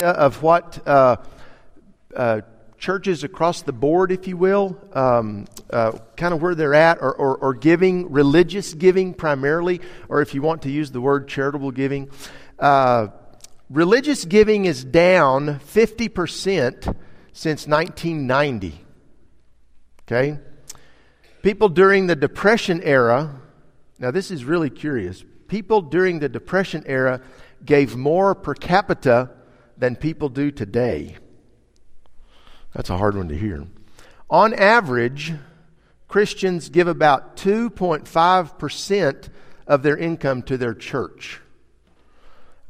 of what uh, uh, churches across the board, if you will, um, uh, kind of where they're at, or, or, or, giving, religious giving primarily, or if you want to use the word charitable giving. Uh, religious giving is down 50% since 1990. Okay? People during the Depression era, now this is really curious. People during the Depression era gave more per capita than people do today. That's a hard one to hear. On average, Christians give about 2.5% of their income to their church.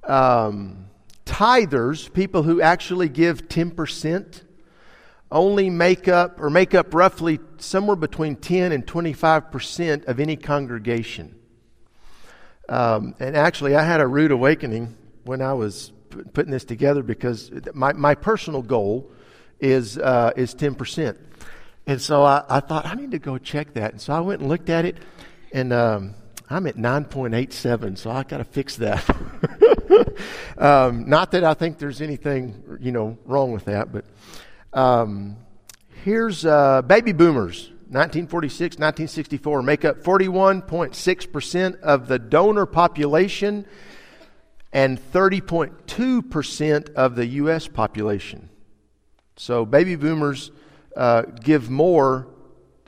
Um, tithers, people who actually give 10%, only make up or make up roughly somewhere between 10 and 25% of any congregation. Um, and actually, I had a rude awakening when I was putting this together because my, my personal goal is, uh, is 10%. And so I, I, thought, I need to go check that. And so I went and looked at it, and um, I'm at 9.87, so I got to fix that. um, not that I think there's anything, you know, wrong with that, but um, here's uh, baby boomers. 1946, 1964 make up 41.6% of the donor population and 30.2% of the U.S. population. So baby boomers uh, give more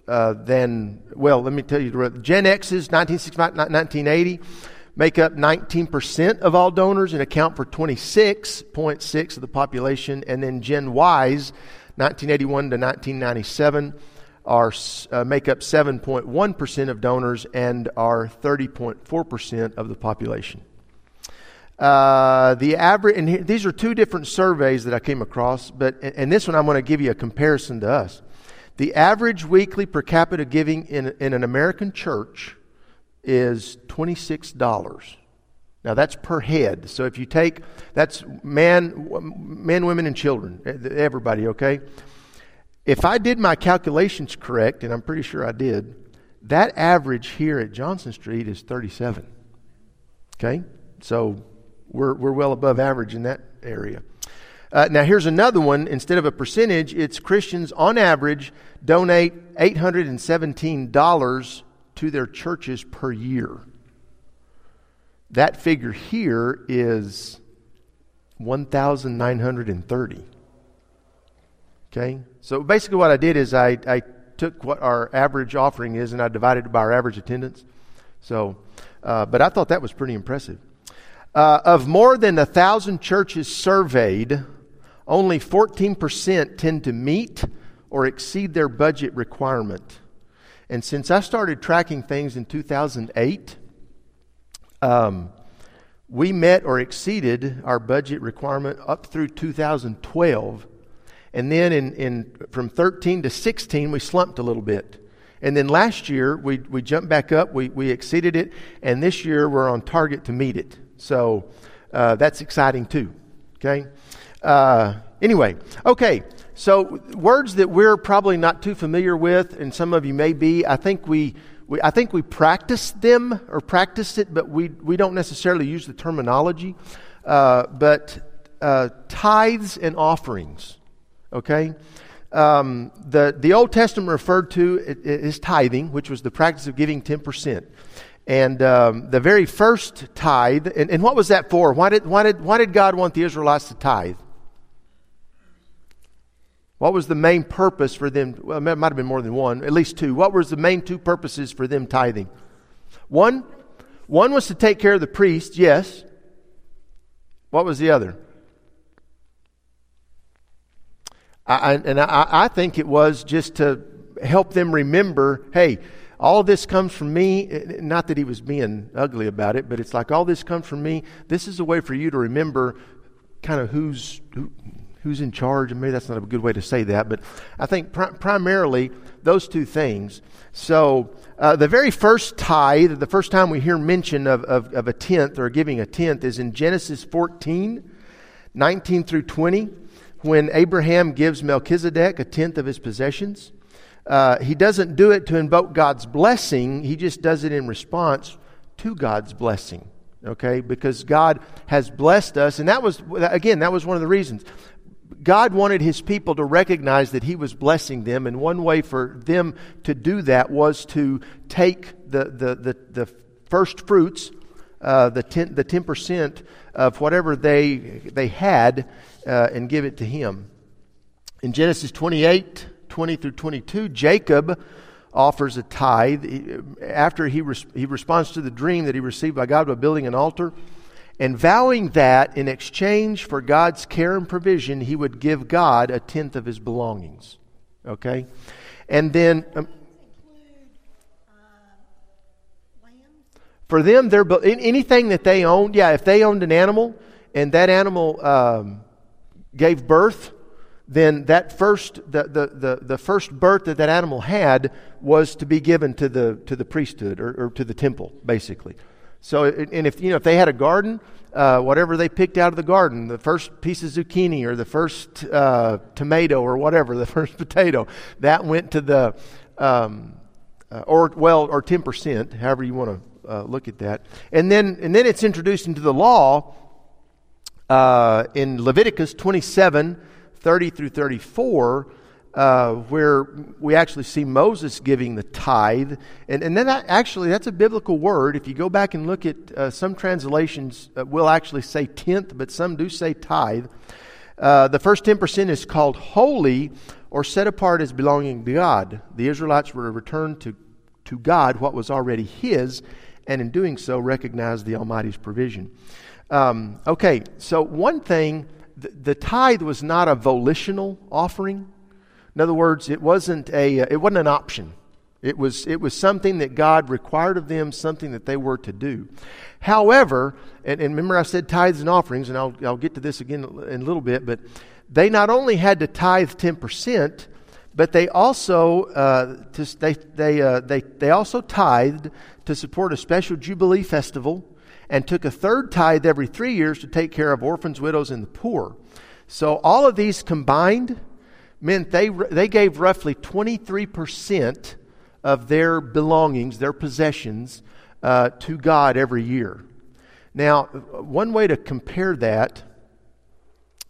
uh, than, well, let me tell you, Gen X's 1965, 1980 make up 19% of all donors and account for 26.6 of the population. And then Gen Y's 1981 to 1997 are, uh, make up 7.1% of donors and are 30.4% of the population. Uh, the average, and here, these are two different surveys that I came across, but and this one I'm going to give you a comparison to us. The average weekly per capita giving in, in an American church is $26. Now that's per head. So if you take that's man, men, women, and children, everybody. Okay. If I did my calculations correct, and I'm pretty sure I did, that average here at Johnson Street is 37. Okay, so we're, we're well above average in that area. Uh, now, here's another one. Instead of a percentage, it's Christians on average donate $817 to their churches per year. That figure here is 1,930. Okay? So basically, what I did is I, I took what our average offering is and I divided it by our average attendance. So, uh, but I thought that was pretty impressive. Uh, of more than a thousand churches surveyed, only 14% tend to meet or exceed their budget requirement. And since I started tracking things in 2008, um, we met or exceeded our budget requirement up through 2012. And then in, in, from 13 to 16, we slumped a little bit. And then last year, we, we jumped back up, we, we exceeded it, and this year we're on target to meet it. So uh, that's exciting too. Okay? Uh, anyway, okay. So words that we're probably not too familiar with, and some of you may be. I think we, we I think we practice them or practice it, but we we don't necessarily use the terminology. Uh, but uh, tithes and offerings. Okay. Um, the the Old Testament referred to is tithing, which was the practice of giving ten percent. And um, the very first tithe, and, and what was that for? Why did, why, did, why did God want the Israelites to tithe? What was the main purpose for them? Well, it might have been more than one, at least two. What was the main two purposes for them tithing? One, one was to take care of the priest, yes. What was the other? I, and I, I think it was just to help them remember hey, all this comes from me. Not that he was being ugly about it, but it's like all this comes from me. This is a way for you to remember kind of who's who, who's in charge. And maybe that's not a good way to say that, but I think primarily those two things. So uh, the very first tithe, the first time we hear mention of, of, of a tenth or giving a tenth is in Genesis 14, 19 through 20, when Abraham gives Melchizedek a tenth of his possessions. Uh, he doesn't do it to invoke God's blessing, he just does it in response to God's blessing. okay? Because God has blessed us, and that was, again, that was one of the reasons. God wanted his people to recognize that he was blessing them, and one way for them to do that was to take the, the, the, the first fruits, uh, the, 10, the 10% of whatever they, they had, uh, and give it to him. In Genesis 28 20 through 22, Jacob offers a tithe after he, res- he responds to the dream that he received by God by building an altar and vowing that in exchange for God's care and provision, he would give God a tenth of his belongings. Okay? And then. Um, for them, they're, anything that they owned, yeah, if they owned an animal and that animal um, gave birth, then that first, the, the, the, the, first birth that that animal had was to be given to the, to the priesthood or, or to the temple, basically. So, and if, you know, if they had a garden, uh, whatever they picked out of the garden, the first piece of zucchini or the first uh, tomato or whatever, the first potato, that went to the, um, uh, or well, or 10%, however you want to uh, look at that. And then, and then it's introduced into the law uh, in Leviticus 27, 30 through 34, uh, where we actually see Moses giving the tithe. And, and then that actually, that's a biblical word. If you go back and look at uh, some translations, uh, will actually say tenth, but some do say tithe. Uh, the first 10% is called holy or set apart as belonging to God. The Israelites were to return to, to God what was already His, and in doing so, recognize the Almighty's provision. Um, okay, so one thing, the, the tithe was not a volitional offering. In other words, it wasn't, a, uh, it wasn't an option. It was, it was something that God required of them, something that they were to do. However, and, and remember I said tithes and offerings, and I'll, I'll get to this again in a little bit, but they not only had to tithe 10%, but they also, uh, to, they, they, uh, they, they also tithed to support a special Jubilee festival and took a third tithe every three years to take care of orphans, widows, and the poor. So all of these combined meant they, they gave roughly 23% of their belongings, their possessions, uh, to God every year. Now, one way to compare that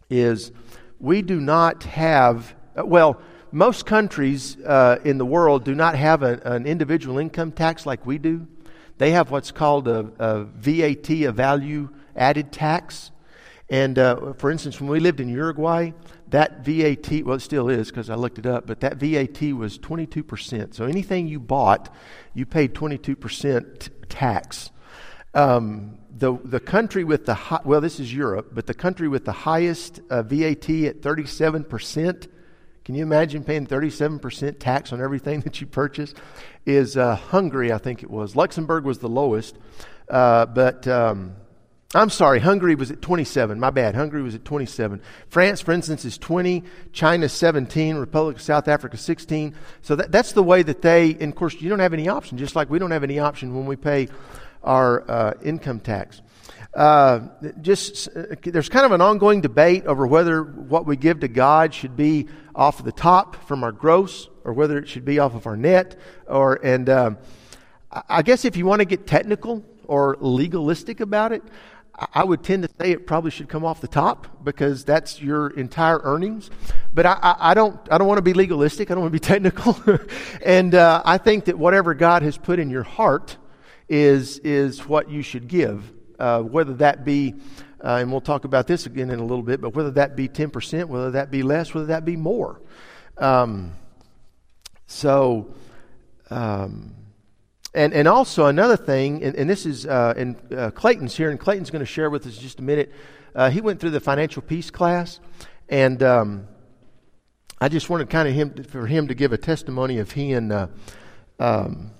is we do not have, well, most countries uh, in the world do not have a, an individual income tax like we do. They have what's called a, a VAT, a value added tax. And uh, for instance, when we lived in Uruguay, that VAT, well, it still is because I looked it up, but that VAT was 22%. So anything you bought, you paid 22% tax. Um, the, the country with the high, well, this is Europe, but the country with the highest uh, VAT at 37%, can you imagine paying 37% tax on everything that you purchase? Is uh, Hungary, I think it was. Luxembourg was the lowest, uh, but. Um, I'm sorry, Hungary was at 27. My bad. Hungary was at 27. France, for instance, is 20. China, 17. Republic of South Africa, 16. So that, that's the way that they, and of course, you don't have any option, just like we don't have any option when we pay our uh, income tax. Uh, just uh, there's kind of an ongoing debate over whether what we give to God should be off of the top from our gross or whether it should be off of our net. Or and um, I guess if you want to get technical or legalistic about it, I would tend to say it probably should come off the top because that's your entire earnings. But I, I, I don't, I don't want to be legalistic. I don't want to be technical. and uh, I think that whatever God has put in your heart is, is what you should give. Uh, whether that be, uh, and we'll talk about this again in a little bit, but whether that be 10%, whether that be less, whether that be more. Um, so, um, and, and also another thing, and, and this is, uh, and uh, Clayton's here, and Clayton's going to share with us just a minute. Uh, he went through the financial peace class, and um, I just wanted kind of him for him to give a testimony of he and uh, um,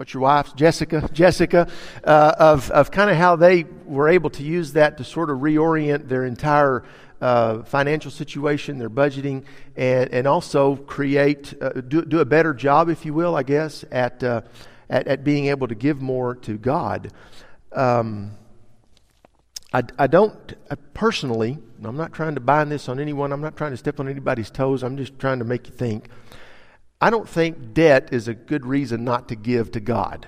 what's your wife's Jessica, Jessica, uh, of of kind of how they were able to use that to sort of reorient their entire uh, financial situation, their budgeting, and, and also create, uh, do, do a better job, if you will, I guess, at, uh, at, at, being able to give more to God. Um, I, I don't I personally, I'm not trying to bind this on anyone, I'm not trying to step on anybody's toes, I'm just trying to make you think. I don't think debt is a good reason not to give to God.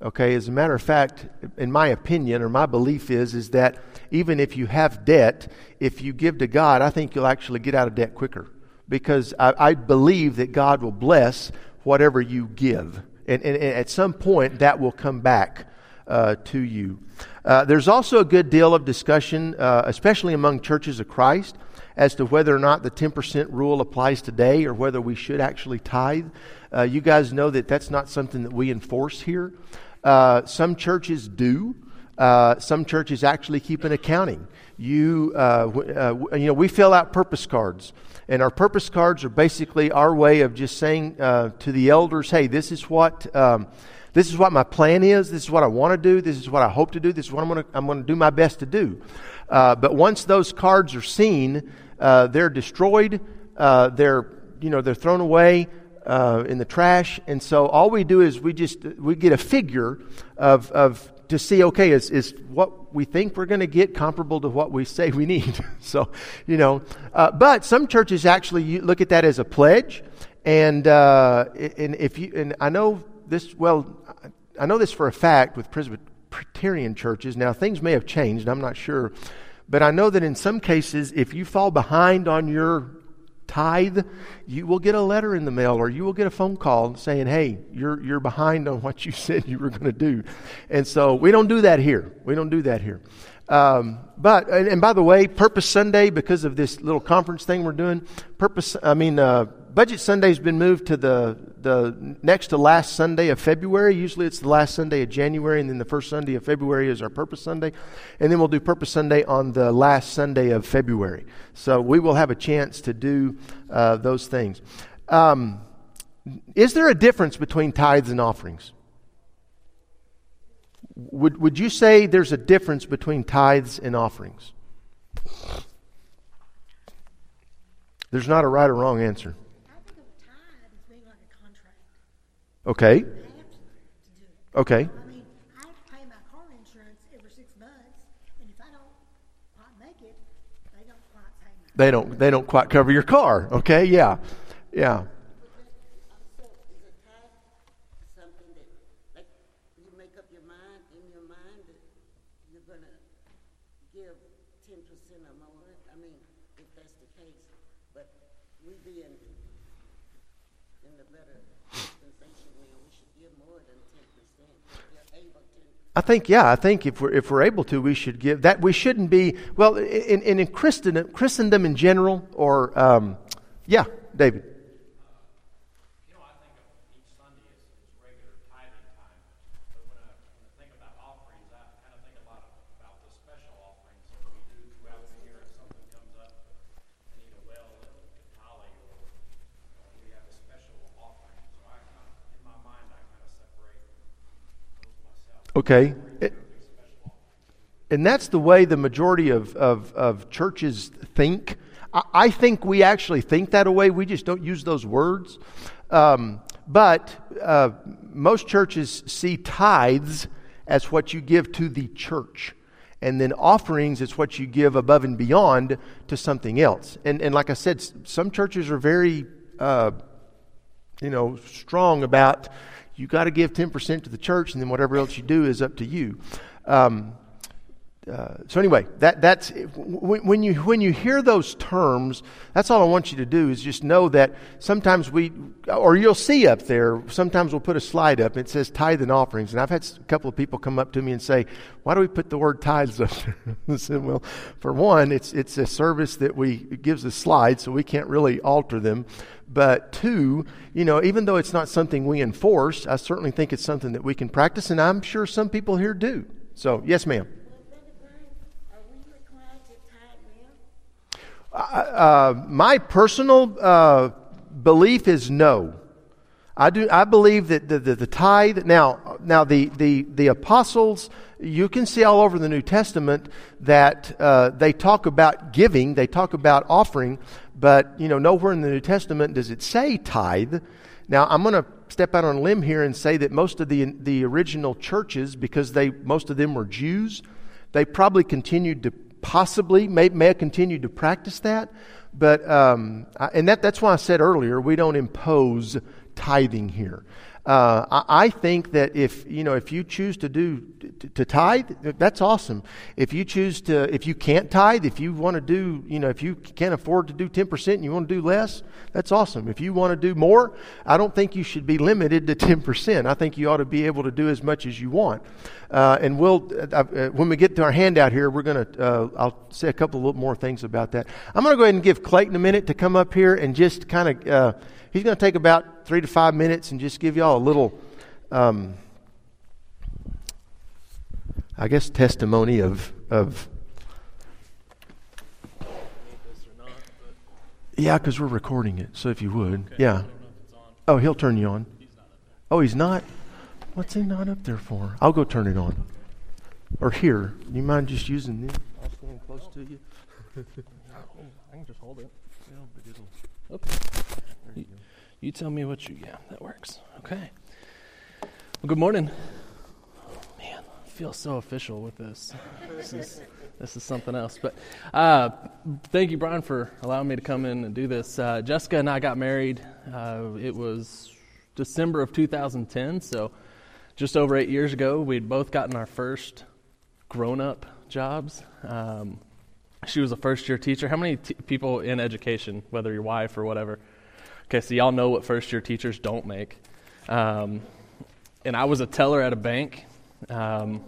Okay, as a matter of fact, in my opinion or my belief is is that even if you have debt, if you give to God, I think you'll actually get out of debt quicker because I, I believe that God will bless whatever you give, and, and, and at some point that will come back uh, to you. Uh, there's also a good deal of discussion, uh, especially among churches of Christ, as to whether or not the 10% rule applies today or whether we should actually tithe. Uh, you guys know that that's not something that we enforce here. Uh, some churches do. Uh, some churches actually keep an accounting. You, w- you know, we fill out purpose cards, and our purpose cards are basically our way of just saying to the elders, "Hey, this is what." Um, this is what my plan is. This is what I want to do. This is what I hope to do. This is what I'm going to, I'm going to do my best to do. Uh, but once those cards are seen, uh, they're destroyed. Uh, they're, you know, they're thrown away uh, in the trash. And so all we do is we just we get a figure of, of to see okay is, is what we think we're going to get comparable to what we say we need. so you know, uh, but some churches actually look at that as a pledge. And uh, and if you and I know this well, I know this for a fact with Presbyterian churches. Now things may have changed. I'm not sure. But I know that in some cases, if you fall behind on your tithe, you will get a letter in the mail or you will get a phone call saying, hey, you're, you're behind on what you said you were going to do. And so we don't do that here. We don't do that here. Um, but, and, and, by the way, Purpose Sunday, because of this little conference thing we're doing, Purpose, I mean, uh, Budget Sunday's been moved to the, the next to last Sunday of February. Usually it's the last Sunday of January, and then the first Sunday of February is our Purpose Sunday. And then we'll do Purpose Sunday on the last Sunday of February. So we will have a chance to do uh, those things. Um, is there a difference between tithes and offerings? Would, would you say there's a difference between tithes and offerings? There's not a right or wrong answer. Okay. Okay. I mean, I pay my car insurance every six months, and if I don't quite make it, they don't quite pay me. They don't. They don't quite cover your car. Okay. Yeah. Yeah. I think, yeah, I think if we're, if we're able to, we should give that. We shouldn't be, well, in, in, in Christendom, Christendom in general, or, um, yeah, David. Okay. It, and that's the way the majority of, of, of churches think. I, I, think we actually think that way. We just don't use those words. Um, but uh, most churches see tithes as what you give to the church. And then offerings is what you give above and beyond to something else. And, and like I said, some churches are very, uh, you know, strong about you got to give 10% to the church, and then whatever else you do is up to you. Um, uh, so anyway, that, that's when you when you hear those terms, that's all I want you to do is just know that sometimes we, or you'll see up there. Sometimes we'll put a slide up. It says tithe and offerings, and I've had a couple of people come up to me and say, "Why do we put the word tithes up there?" I said, "Well, for one, it's it's a service that we gives a slide, so we can't really alter them. But two, you know, even though it's not something we enforce, I certainly think it's something that we can practice, and I'm sure some people here do. So, yes, ma'am. Uh, my personal uh, belief is no. I do. I believe that the, the, the, tithe. Now, now the, the, the apostles. You can see all over the New Testament that uh, they talk about giving. They talk about offering, but you know, nowhere in the New Testament does it say tithe. Now, I'm going to step out on a limb here and say that most of the the original churches, because they most of them were Jews, they probably continued to possibly may, may have continued to practice that. But um, and that, that's why I said earlier we don't impose tithing here. Uh, I, I think that if you know if you choose to do to, to tithe, that's awesome. If you choose to, if you can't tithe, if you want to do, you know, if you can't afford to do ten percent and you want to do less, that's awesome. If you want to do more, I don't think you should be limited to ten percent. I think you ought to be able to do as much as you want. Uh, and we'll uh, uh when we get to our handout here, we're to uh, I'll say a couple of little more things about that. I'm going to go ahead and give Clayton a minute to come up here and just kind of uh, he's going to take about three to five minutes and just give y'all a little, um, I guess, testimony of of. Yeah, because we're recording it. So if you would, okay, yeah. Oh, he'll turn you on. He's oh, he's not. What's he not up there for? I'll go turn it on. Or here. You mind just using this? I'll stand close to you. I can just hold it. Yeah, but it'll. Okay. You tell me what you, yeah, that works. Okay. Well, good morning. Oh, man, I feel so official with this. This is, this is something else. But uh, thank you, Brian, for allowing me to come in and do this. Uh, Jessica and I got married. Uh, it was December of 2010, so just over eight years ago. We'd both gotten our first grown up jobs. Um, she was a first year teacher. How many t- people in education, whether your wife or whatever, Okay, so y'all know what first year teachers don't make. Um, and I was a teller at a bank um,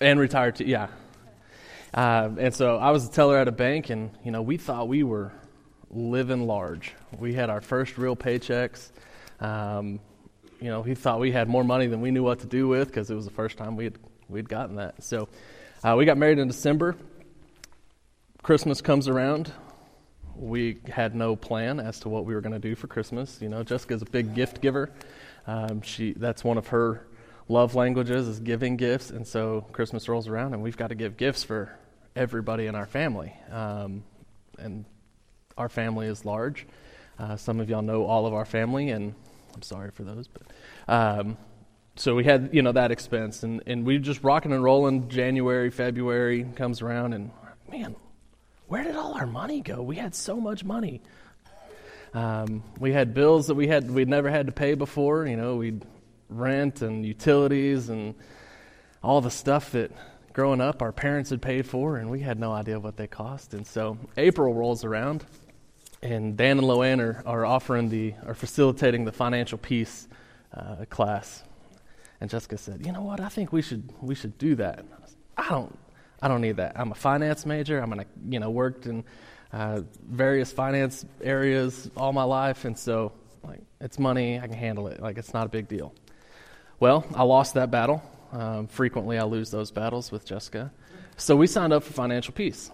and retired, yeah. Uh, and so I was a teller at a bank, and you know we thought we were living large. We had our first real paychecks. Um, you know, he thought we had more money than we knew what to do with because it was the first time we'd we'd gotten that. So uh, we got married in December. Christmas comes around we had no plan as to what we were going to do for Christmas. You know, Jessica's a big gift giver. Um, she that's one of her love languages is giving gifts, and so Christmas rolls around, and we've got to give gifts for everybody in our family. Um, and our family is large. Uh, some of y'all know all of our family, and I'm sorry for those, but um, so we had you know that expense, and and we just rocking and rolling. January, February comes around, and man, where did all our money go? We had so much money. Um, we had bills that we had we'd never had to pay before. You know, we'd rent and utilities and all the stuff that growing up our parents had paid for, and we had no idea what they cost. And so April rolls around, and Dan and Loanne are, are offering the are facilitating the financial peace uh, class. And Jessica said, "You know what? I think we should we should do that." I don't I don't need that. I'm a finance major. I'm gonna, you know, worked in uh, various finance areas all my life, and so like it's money. I can handle it. Like it's not a big deal. Well, I lost that battle. Um, frequently, I lose those battles with Jessica. So we signed up for financial peace,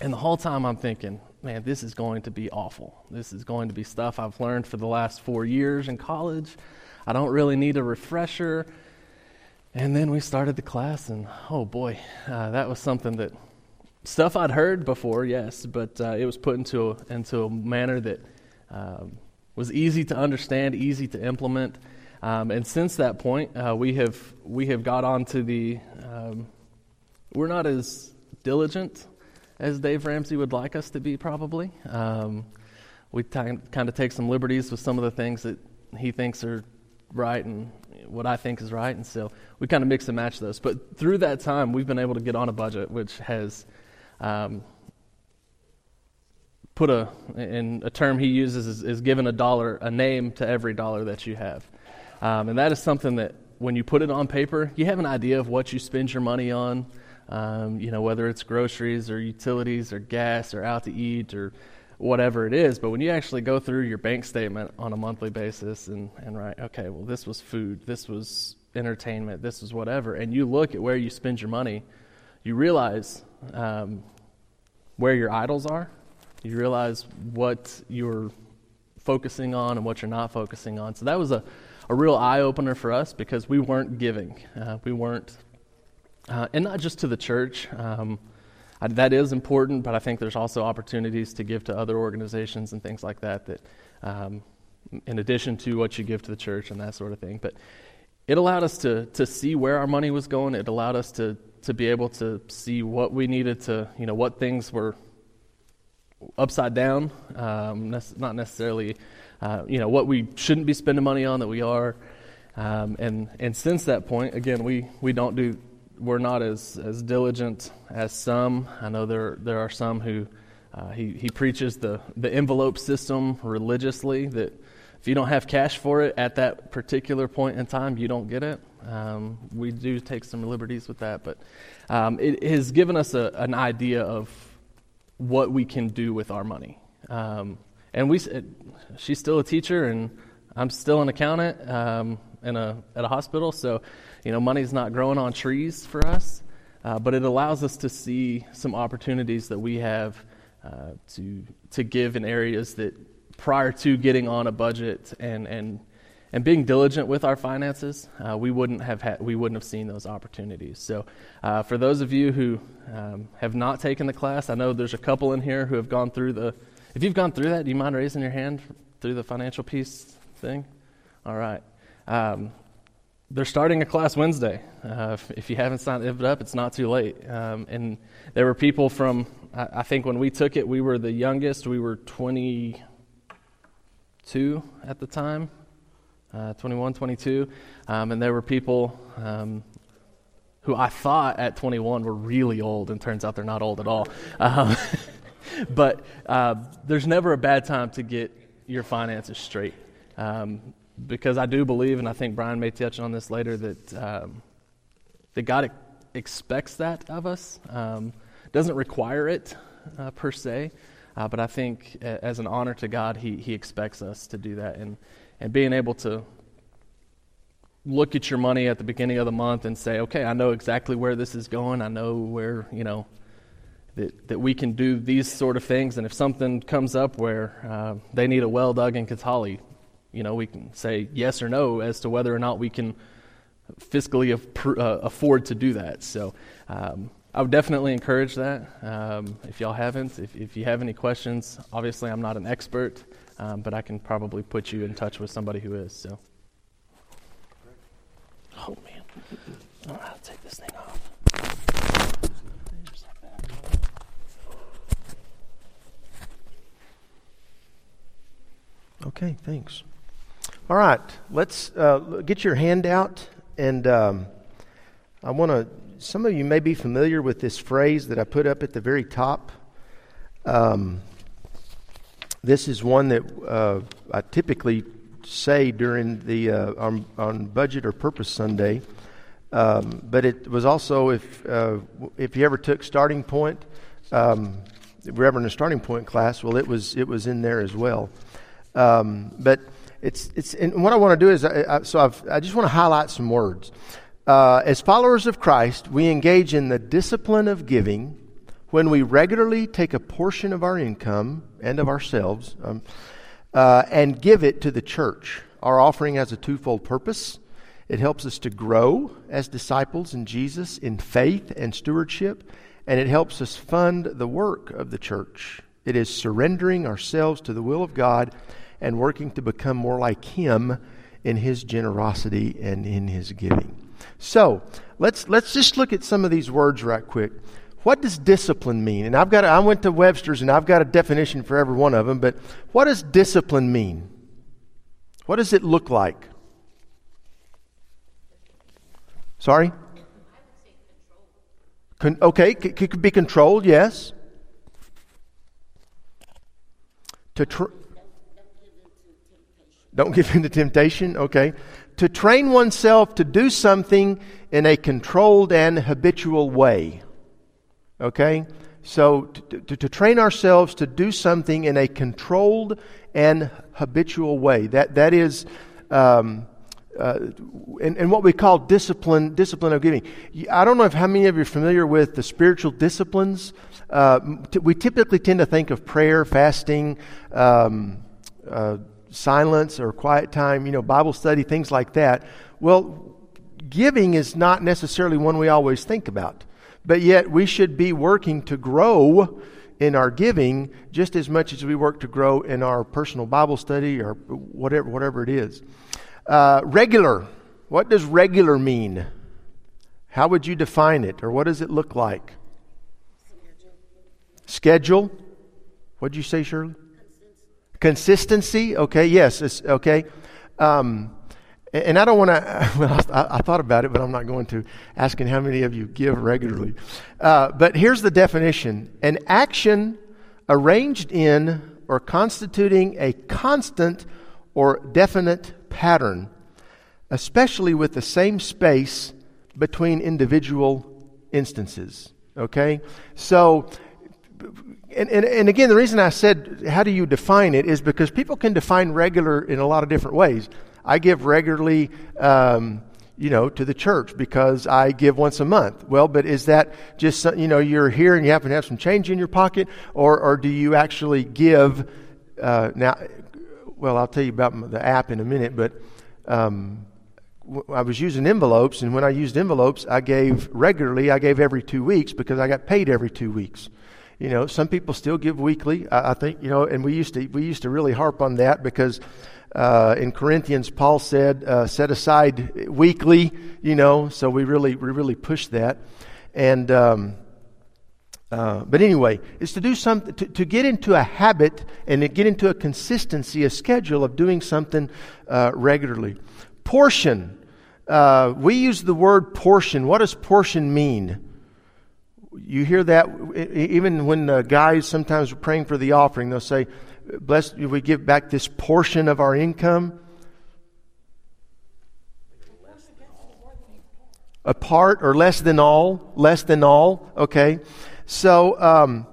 and the whole time I'm thinking, man, this is going to be awful. This is going to be stuff I've learned for the last four years in college. I don't really need a refresher. And then we started the class, and oh boy, uh, that was something that stuff I'd heard before, yes, but uh, it was put into a, into a manner that um, was easy to understand, easy to implement. Um, and since that point, uh, we have we have got on to the. Um, we're not as diligent as Dave Ramsey would like us to be, probably. Um, we t- kind of take some liberties with some of the things that he thinks are right and what I think is right. And so we kind of mix and match those. But through that time, we've been able to get on a budget which has um, put a, in a term he uses is, is given a dollar, a name to every dollar that you have. Um, and that is something that when you put it on paper, you have an idea of what you spend your money on. Um, you know, whether it's groceries or utilities or gas or out to eat or whatever it is. But when you actually go through your bank statement on a monthly basis and, and write, okay, well, this was food, this was entertainment, this was whatever, and you look at where you spend your money, you realize um, where your idols are. You realize what you're focusing on and what you're not focusing on. So that was a, a real eye opener for us because we weren't giving. Uh, we weren't, uh, and not just to the church. Um, That is important, but I think there's also opportunities to give to other organizations and things like that. That, um, in addition to what you give to the church and that sort of thing, but it allowed us to to see where our money was going. It allowed us to to be able to see what we needed to, you know, what things were upside down, um, not necessarily, uh, you know, what we shouldn't be spending money on that we are. Um, and and since that point, again, we, we don't do we're not as, as diligent as some. I know there there are some who uh, he he preaches the the envelope system religiously that if you don't have cash for it at that particular point in time, you don't get it. Um, we do take some liberties with that, but um, it has given us a, an idea of what we can do with our money. Um, and we, it, she's still a teacher, and I'm still an accountant um, in a, at a hospital. So, you know, money's not growing on trees for us, uh, but it allows us to see some opportunities that we have uh, to to give in areas that prior to getting on a budget and and and being diligent with our finances, uh, we wouldn't have had, we wouldn't have seen those opportunities. So, uh, for those of you who um, have not taken the class, I know there's a couple in here who have gone through the. If you've gone through that, do you mind raising your hand through the financial peace thing? All right. Um, they're starting a class Wednesday. Uh, if, if, you haven't signed it up, it's not too late. Um, and there were people from, I, I, think when we took it, we were the youngest. We were 22 at the time, uh, 21, 22. Um, and there were people um, who I thought at 21 were really old, and turns out they're not old at all. Um, but uh, there's never a bad time to get your finances straight. Um, because I do believe, and I think Brian may touch on this later, that um, that God expects that of us. Um, doesn't require it uh, per se, uh, but I think as an honor to God, He He expects us to do that, and and being able to look at your money at the beginning of the month and say, okay, I know exactly where this is going. I know where you know that, that we can do these sort of things. And if something comes up where uh, they need a well dug in Katali, you know, we can say yes or no as to whether or not we can fiscally af- uh, afford to do that. So um, I would definitely encourage that. Um, if y'all haven't, if, if you have any questions, obviously I'm not an expert, um, but I can probably put you in touch with somebody who is. So. Oh man, I don't know how to take this thing off. Okay, thanks. All right, let's uh, get your hand out. And um, I want to, some of you may be familiar with this phrase that I put up at the very top. Um, this is one that uh, I typically say during the uh, on, on, budget or purpose Sunday. Um, but it was also if uh, if you ever took starting point, um, Reverend a starting point class, well, it was it was in there as well. Um, but it's, it's, and what I want to do is, I, I, so I've, i just want to highlight some words. Uh, as followers of Christ, we engage in the discipline of giving when we regularly take a portion of our income and of ourselves um, uh, and give it to the church. Our offering has a twofold purpose. It helps us to grow as disciples in Jesus in faith and stewardship, and it helps us fund the work of the church. It is surrendering ourselves to the will of God and working to become more like Him in His generosity and in His giving. So let's let's just look at some of these words right quick. What does discipline mean? And I've got I went to Webster's and I've got a definition for every one of them. But what does discipline mean? What does it look like? Sorry. Con- okay, it could be controlled. Yes. To tr- don't give in to temptation. Okay. To train oneself to do something in a controlled and habitual way. Okay. So to, to, to, train ourselves to do something in a controlled and habitual way. That that is. Um, uh, and, and, what we call discipline, discipline of giving. I don't know if how many of you are familiar with the spiritual disciplines. Uh, t- we typically tend to think of prayer, fasting, um, uh, silence or quiet time, you know, Bible study, things like that. Well, giving is not necessarily one we always think about. But yet we should be working to grow in our giving just as much as we work to grow in our personal Bible study or whatever, whatever it is. Uh, regular. What does regular mean? How would you define it, or what does it look like? Schedule. Schedule. What did you say, Shirley? Consistency. Okay. Yes. It's, okay. Um, and I don't want to, I, I, thought about it, but I'm not going to, asking how many of you give regularly. Uh, but here's the definition an action arranged in or constituting a constant or definite pattern, especially with the same space between individual instances. Okay? So, and, and, and again, the reason I said, how do you define it, is because people can define regular in a lot of different ways. I give regularly, um, you know, to the church because I give once a month. Well, but is that just, you know, you're here and you happen to have some change in your pocket, or, or do you actually give? Uh, now, well, I'll tell you about the app in a minute, but um, I was using envelopes, and when I used envelopes, I gave regularly. I gave every two weeks because I got paid every two weeks. You know, some people still give weekly. I, I think you know, and we used to we used to really harp on that because uh, in Corinthians, Paul said, uh, "Set aside weekly." You know, so we really we really push that, and. Um, uh, but anyway, it's to do something, to, to, get into a habit and to get into a consistency, a schedule of doing something uh, regularly. Portion. Uh, we use the word portion. What does portion mean? You hear that even when the guys sometimes are praying for the offering, they'll say, Blessed, we give back this portion of our income. A part or less than all, less than all, okay? So, um,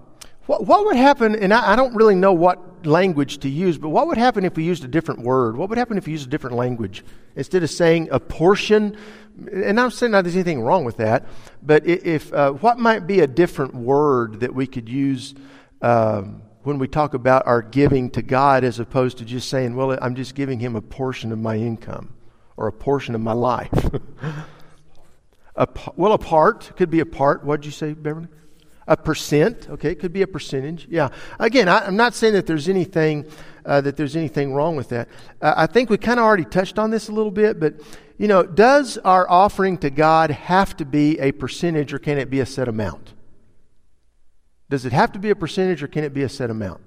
what, what, would happen, and I, I, don't really know what language to use, but what would happen if we used a different word? What would happen if we used a different language? Instead of saying a portion, and I'm saying that there's anything wrong with that, but if, uh, what might be a different word that we could use um, when we talk about our giving to God as opposed to just saying, well, I'm just giving Him a portion of my income or a portion of my life? a, well, a part could be a part. What did you say, Beverly? a percent. Okay, it could be a percentage. Yeah. Again, I, am not saying that there's anything uh, that there's anything wrong with that. Uh, I think we kind of already touched on this a little bit, but you know, does our offering to God have to be a percentage, or can it be a set amount? Does it have to be a percentage, or can it be a set amount?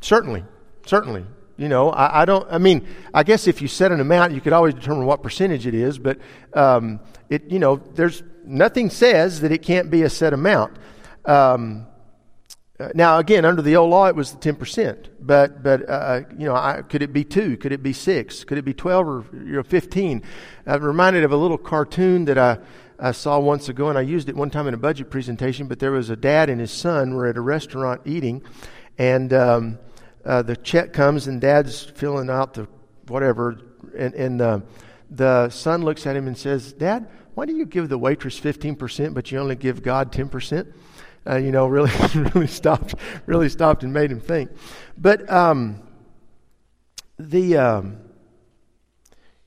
Certainly, certainly. You know, I, I, don't. I mean, I guess if you set an amount, you could always determine what percentage it is. But um, it, you know, there's nothing says that it can't be a set amount. Um, now, again, under the old law, it was the ten percent. But, but uh, uh, you know, I, could it be two? Could it be six? Could it be twelve or you know, fifteen? I'm reminded of a little cartoon that I, I saw once ago, and I used it one time in a budget presentation. But there was a dad and his son were at a restaurant eating, and um, uh, the check comes, and dad's filling out the whatever, and, and uh, the son looks at him and says, "Dad." why do you give the waitress 15% but you only give God 10%? Uh, you know, really, really stopped, really stopped and made him think. But um, the, um,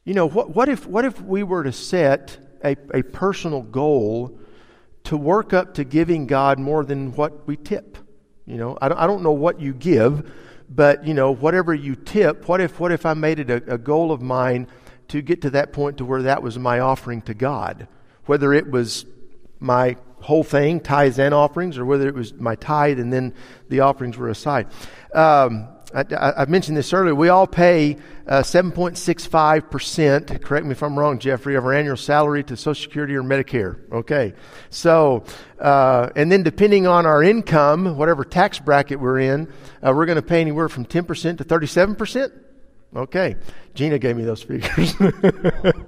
you know, what, what if what if we were to set a, a personal goal to work up to giving God more than what we tip? You know, I don't, I don't know what you give, but you know, whatever you tip, what if what if I made it a, a goal of mine? to get to that point to where that was my offering to God. Whether it was my whole thing, tithes and offerings, or whether it was my tithe and then the offerings were aside. Um, I, I, mentioned this earlier. We all pay uh, 7.65%, correct me if I'm wrong, Jeffrey, of our annual salary to Social Security or Medicare. Okay. So, uh, and then depending on our income, whatever tax bracket we're in, uh, we're going to pay anywhere from 10% to 37%. Okay. Gina gave me those figures.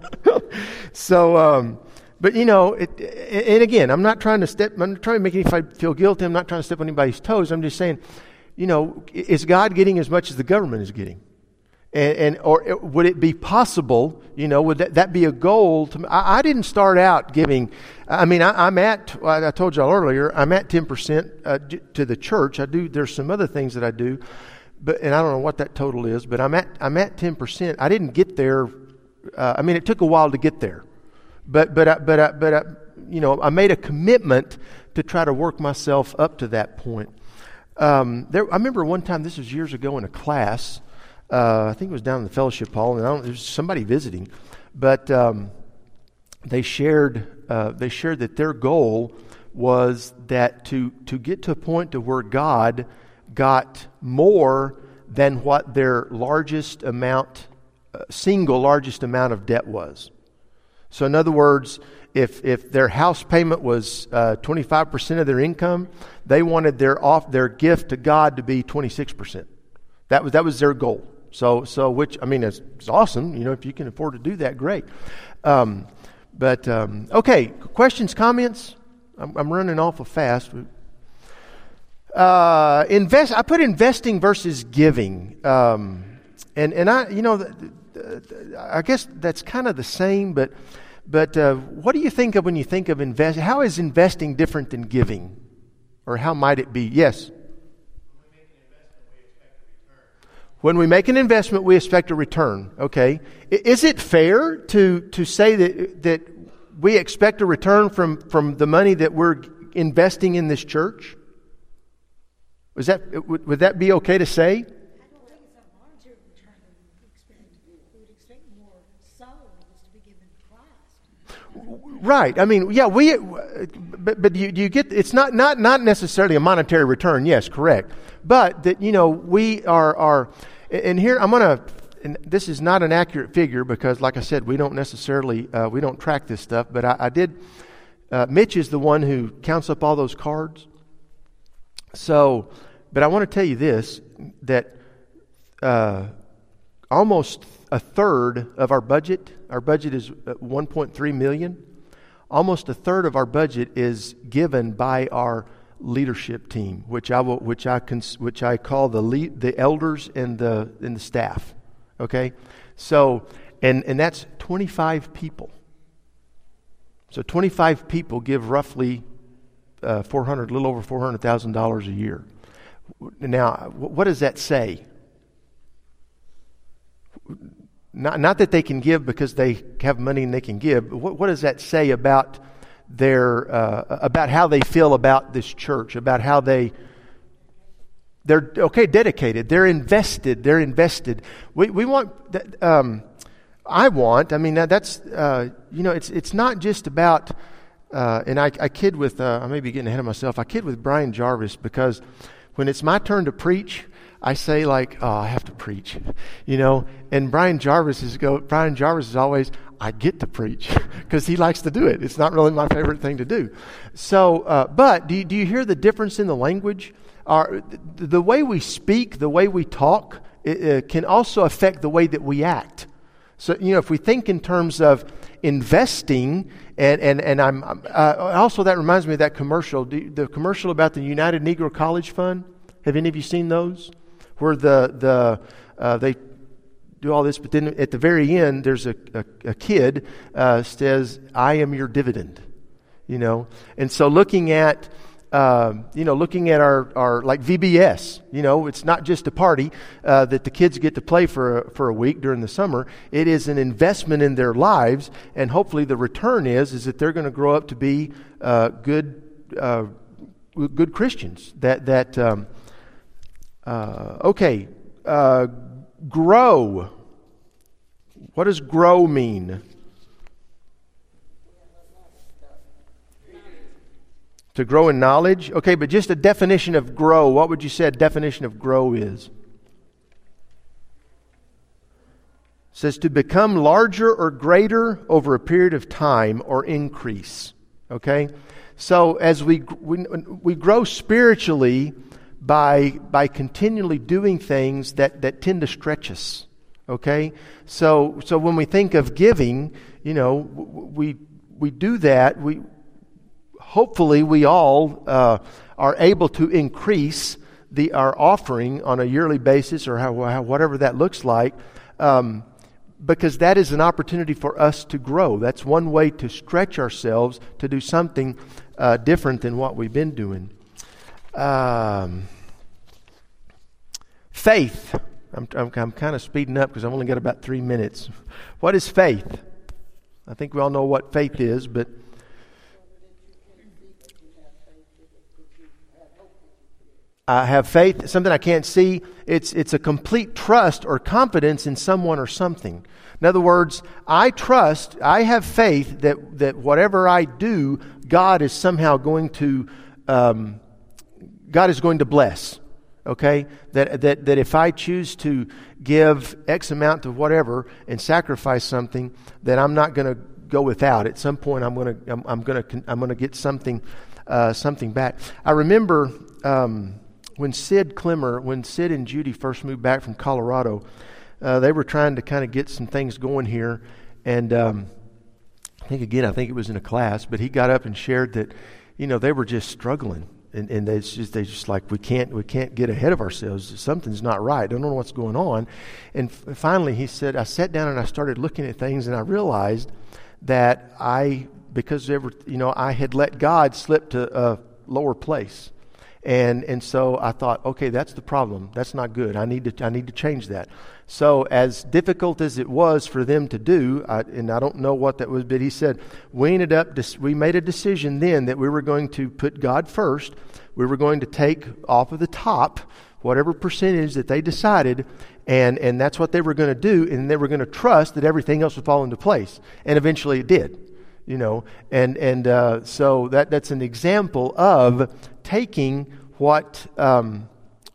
so, um, but you know, it, and again, I'm not trying to step, I'm not trying to make anybody feel guilty. I'm not trying to step on anybody's toes. I'm just saying, you know, is God getting as much as the government is getting? And, and or would it be possible, you know, would that, that be a goal? To, I, I didn't start out giving, I mean, I, am at, I told y'all earlier, I'm at 10% uh, to the church. I do, there's some other things that I do but and I don't know what that total is, but I'm at I'm at ten percent. I didn't get there. Uh, I mean, it took a while to get there, but but I, but I, but I, you know, I made a commitment to try to work myself up to that point. Um, there, I remember one time. This was years ago in a class. Uh, I think it was down in the fellowship hall, and I don't, there was somebody visiting, but um, they shared uh, they shared that their goal was that to, to get to a point to where God got more than what their largest amount, uh, single largest amount of debt was. So, in other words, if, if their house payment was uh, 25% of their income, they wanted their, off, their gift to God to be 26%. That was, that was their goal. So, so which, I mean, it's, it's awesome. You know, if you can afford to do that, great. Um, but, um, okay, questions, comments? I'm, I'm running awful fast. Uh, invest. I put investing versus giving, um, and and I, you know, I guess that's kind of the same. But but uh, what do you think of when you think of invest? How is investing different than giving, or how might it be? Yes. When we make an investment, we expect a return. Okay, is it fair to to say that that we expect a return from from the money that we're investing in this church? Was that, would that be okay to say? I don't think it's a monetary return that we would expect. We would expect more souls to be given to Christ. Right. I mean, yeah, we, but, but you, you get, it's not, not, not necessarily a monetary return. Yes, correct. But that, you know, we are, are, and here I'm going to, and this is not an accurate figure because, like I said, we don't necessarily, uh, we don't track this stuff, but I, I did, uh, Mitch is the one who counts up all those cards. So, but I want to tell you this that uh, almost a third of our budget, our budget is uh, 1.3 million. Almost a third of our budget is given by our leadership team, which I will, which I cons, which I call the lead, the elders and the and the staff. Okay, so and and that's 25 people. So 25 people give roughly uh, 400, a little over $400,000 a year. Now, what does that say? Not, not that they can give because they have money and they can give. What, what does that say about their uh, about how they feel about this church? About how they they're okay dedicated. They're invested. They're invested. We we want. Um, I want. I mean that, that's uh, you know it's it's not just about uh, and I, I, kid with, uh, I may be getting ahead of myself, I kid with Brian Jarvis because when it's my turn to preach, I say like, oh, I have to preach, you know. And Brian Jarvis is go. Brian Jarvis is always, I get to preach because he likes to do it. It's not really my favorite thing to do. So, uh, but do you, do you hear the difference in the language? Our, the, way we speak, the way we talk, it, it can also affect the way that we act. So, you know, if we think in terms of investing, and, and, and I'm uh, also that reminds me of that commercial, the commercial about the United Negro College Fund. Have any of you seen those? Where the, the, uh, they do all this, but then at the very end, there's a, a, a kid uh, says, I am your dividend. You know, and so looking at uh, you know, looking at our, our like VBS, you know, it's not just a party uh, that the kids get to play for a, for a week during the summer. It is an investment in their lives, and hopefully the return is is that they're going to grow up to be uh, good uh, good Christians. That that um, uh, okay, uh, grow. What does grow mean? To grow in knowledge? Okay, but just a definition of grow. What would you say a definition of grow is? It says to become larger or greater over a period of time or increase. Okay? So as we, we, we grow spiritually by, by continually doing things that, that tend to stretch us. Okay? So, so when we think of giving, you know, we, we do that. We, hopefully we all uh, are able to increase the, our offering on a yearly basis or how, how, whatever that looks like. Um, because that is an opportunity for us to grow. That's one way to stretch ourselves to do something uh, different than what we've been doing. Um, faith. I'm, I'm, I'm kind of speeding up because I've only got about three minutes. What is faith? I think we all know what faith is, but I have faith, something I can't see. It's, it's a complete trust or confidence in someone or something. In other words, I trust, I have faith that, that whatever I do, God is somehow going to, um, God is going to bless. Okay? That, that, that if I choose to give X amount of whatever and sacrifice something, that I'm not going to go without. At some point, I'm going to, I'm, I'm going to, I'm going to get something, uh, something back. I remember um, when Sid Clemmer, when Sid and Judy first moved back from Colorado, uh, they were trying to kind of get some things going here. And um, I think, again, I think it was in a class, but he got up and shared that, you know, they were just struggling. And, and they just they just like we can't we can't get ahead of ourselves. Something's not right. I don't know what's going on. And f- finally, he said, I sat down and I started looking at things, and I realized that I because ever you know I had let God slip to a lower place. And, and so I thought, okay, that's the problem. That's not good. I need to, I need to change that. So, as difficult as it was for them to do, I, and I don't know what that was, but he said, we ended up, we made a decision then that we were going to put God first. We were going to take off of the top whatever percentage that they decided, and, and that's what they were going to do, and they were going to trust that everything else would fall into place. And eventually it did you know and and uh, so that that's an example of taking what um,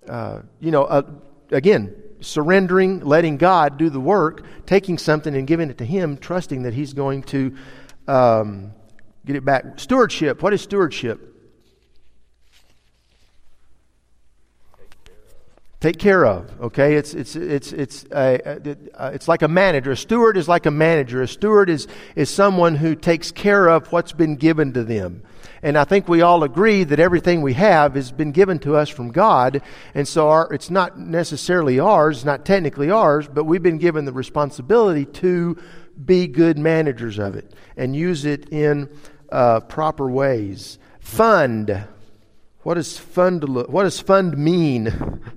uh, you know uh, again surrendering, letting God do the work, taking something and giving it to Him, trusting that He's going to um, get it back. Stewardship. What is stewardship? Take care of. Okay, it's it's it's it's uh, it's like a manager. A steward is like a manager. A steward is is someone who takes care of what's been given to them. And I think we all agree that everything we have has been given to us from God. And so our, it's not necessarily ours, not technically ours, but we've been given the responsibility to be good managers of it and use it in uh, proper ways. Fund. What does fund? What does fund mean?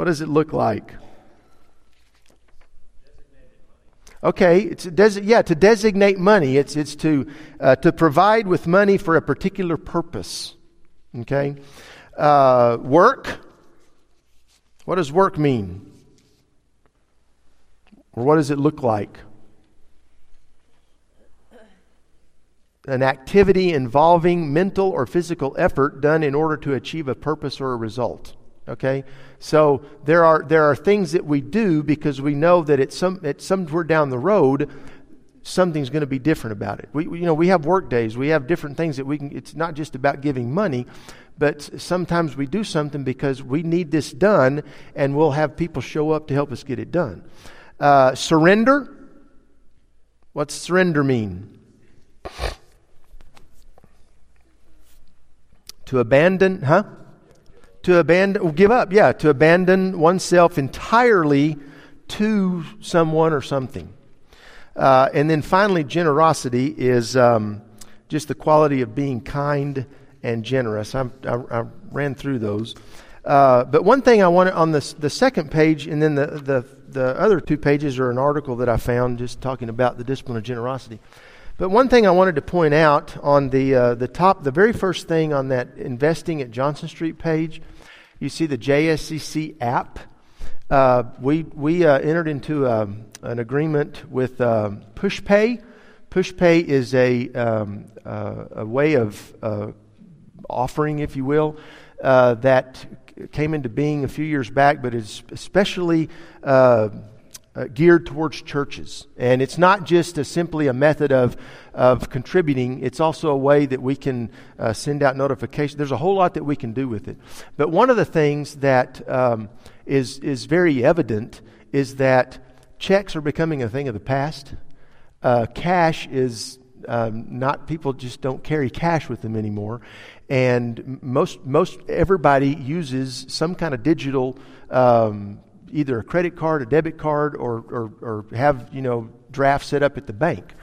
what does it look like? Okay, it's desi- yeah, to designate money. It's, it's to, uh, to provide with money for a particular purpose. Okay? Uh, work. What does work mean? Or what does it look like? An activity involving mental or physical effort done in order to achieve a purpose or a result. Okay? So there are, there are things that we do because we know that at, some, at somewhere down the road, something's going to be different about it. We, you know, we have work days. We have different things that we can, it's not just about giving money, but sometimes we do something because we need this done and we'll have people show up to help us get it done. Uh, surrender. What's surrender mean? To abandon, huh? To abandon, give up, yeah, to abandon oneself entirely to someone or something. Uh, and then finally, generosity is um, just the quality of being kind and generous. I, I, ran through those. Uh, but one thing I wanted on the, the second page, and then the, the, the other two pages are an article that I found just talking about the discipline of generosity. But one thing I wanted to point out on the, uh, the top, the very first thing on that investing at Johnson Street page, you see the JSCC app. Uh, we we uh, entered into um, an agreement with um, PushPay. PushPay is a, um, uh, a way of uh, offering, if you will, uh, that came into being a few years back, but is especially uh, geared towards churches. And it's not just a, simply a method of, of contributing, it's also a way that we can uh, send out notifications. There's a whole lot that we can do with it. But one of the things that um, is is, very evident is that checks are becoming a thing of the past. Uh, cash is um, not, people just don't carry cash with them anymore. And most, most everybody uses some kind of digital um, either a credit card, a debit card, or, or, or have, you know, drafts set up at the bank.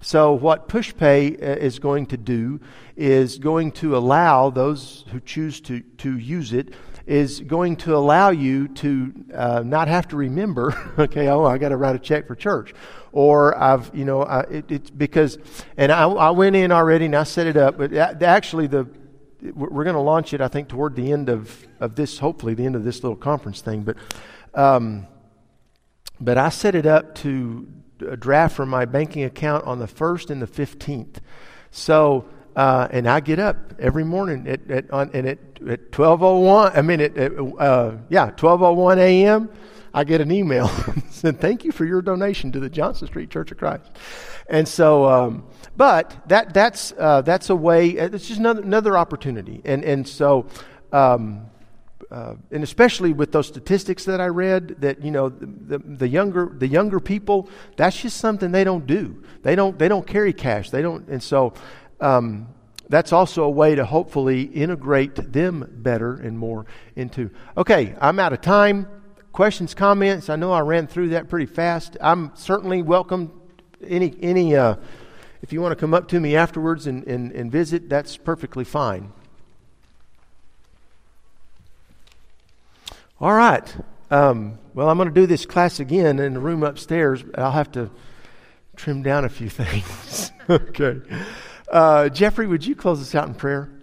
So, what PushPay uh, is going to do is going to allow those who choose to, to use it, is going to allow you to uh, not have to remember, okay, oh, I got to write a check for church. Or I've, you know, I, it, it's because, and I, I went in already and I set it up, but actually, the we're going to launch it, I think, toward the end of, of this, hopefully, the end of this little conference thing. But um, but I set it up to draft from my banking account on the 1st and the 15th. So uh, and I get up every morning at, at on, and at at twelve oh one. I mean, at, at uh, yeah, twelve oh one a.m. I get an email said, "Thank you for your donation to the Johnson Street Church of Christ." And so, um, but that that's uh, that's a way. It's just another another opportunity, and and so. Um, uh, and especially with those statistics that I read, that you know the, the, the, younger the younger people, that's just something they don't do. They don't they don't carry cash. They don't, and so um, that's also a way to hopefully integrate them better and more into. Okay, I'm out of time. Questions, comments? I know I ran through that pretty fast. I'm certainly welcome. Any any uh, if you want to come up to me afterwards and, and, and visit, that's perfectly fine. All right. Um, well, I'm going to do this class again in the room upstairs. I'll have to trim down a few things. okay. Uh, Jeffrey, would you close us out in prayer?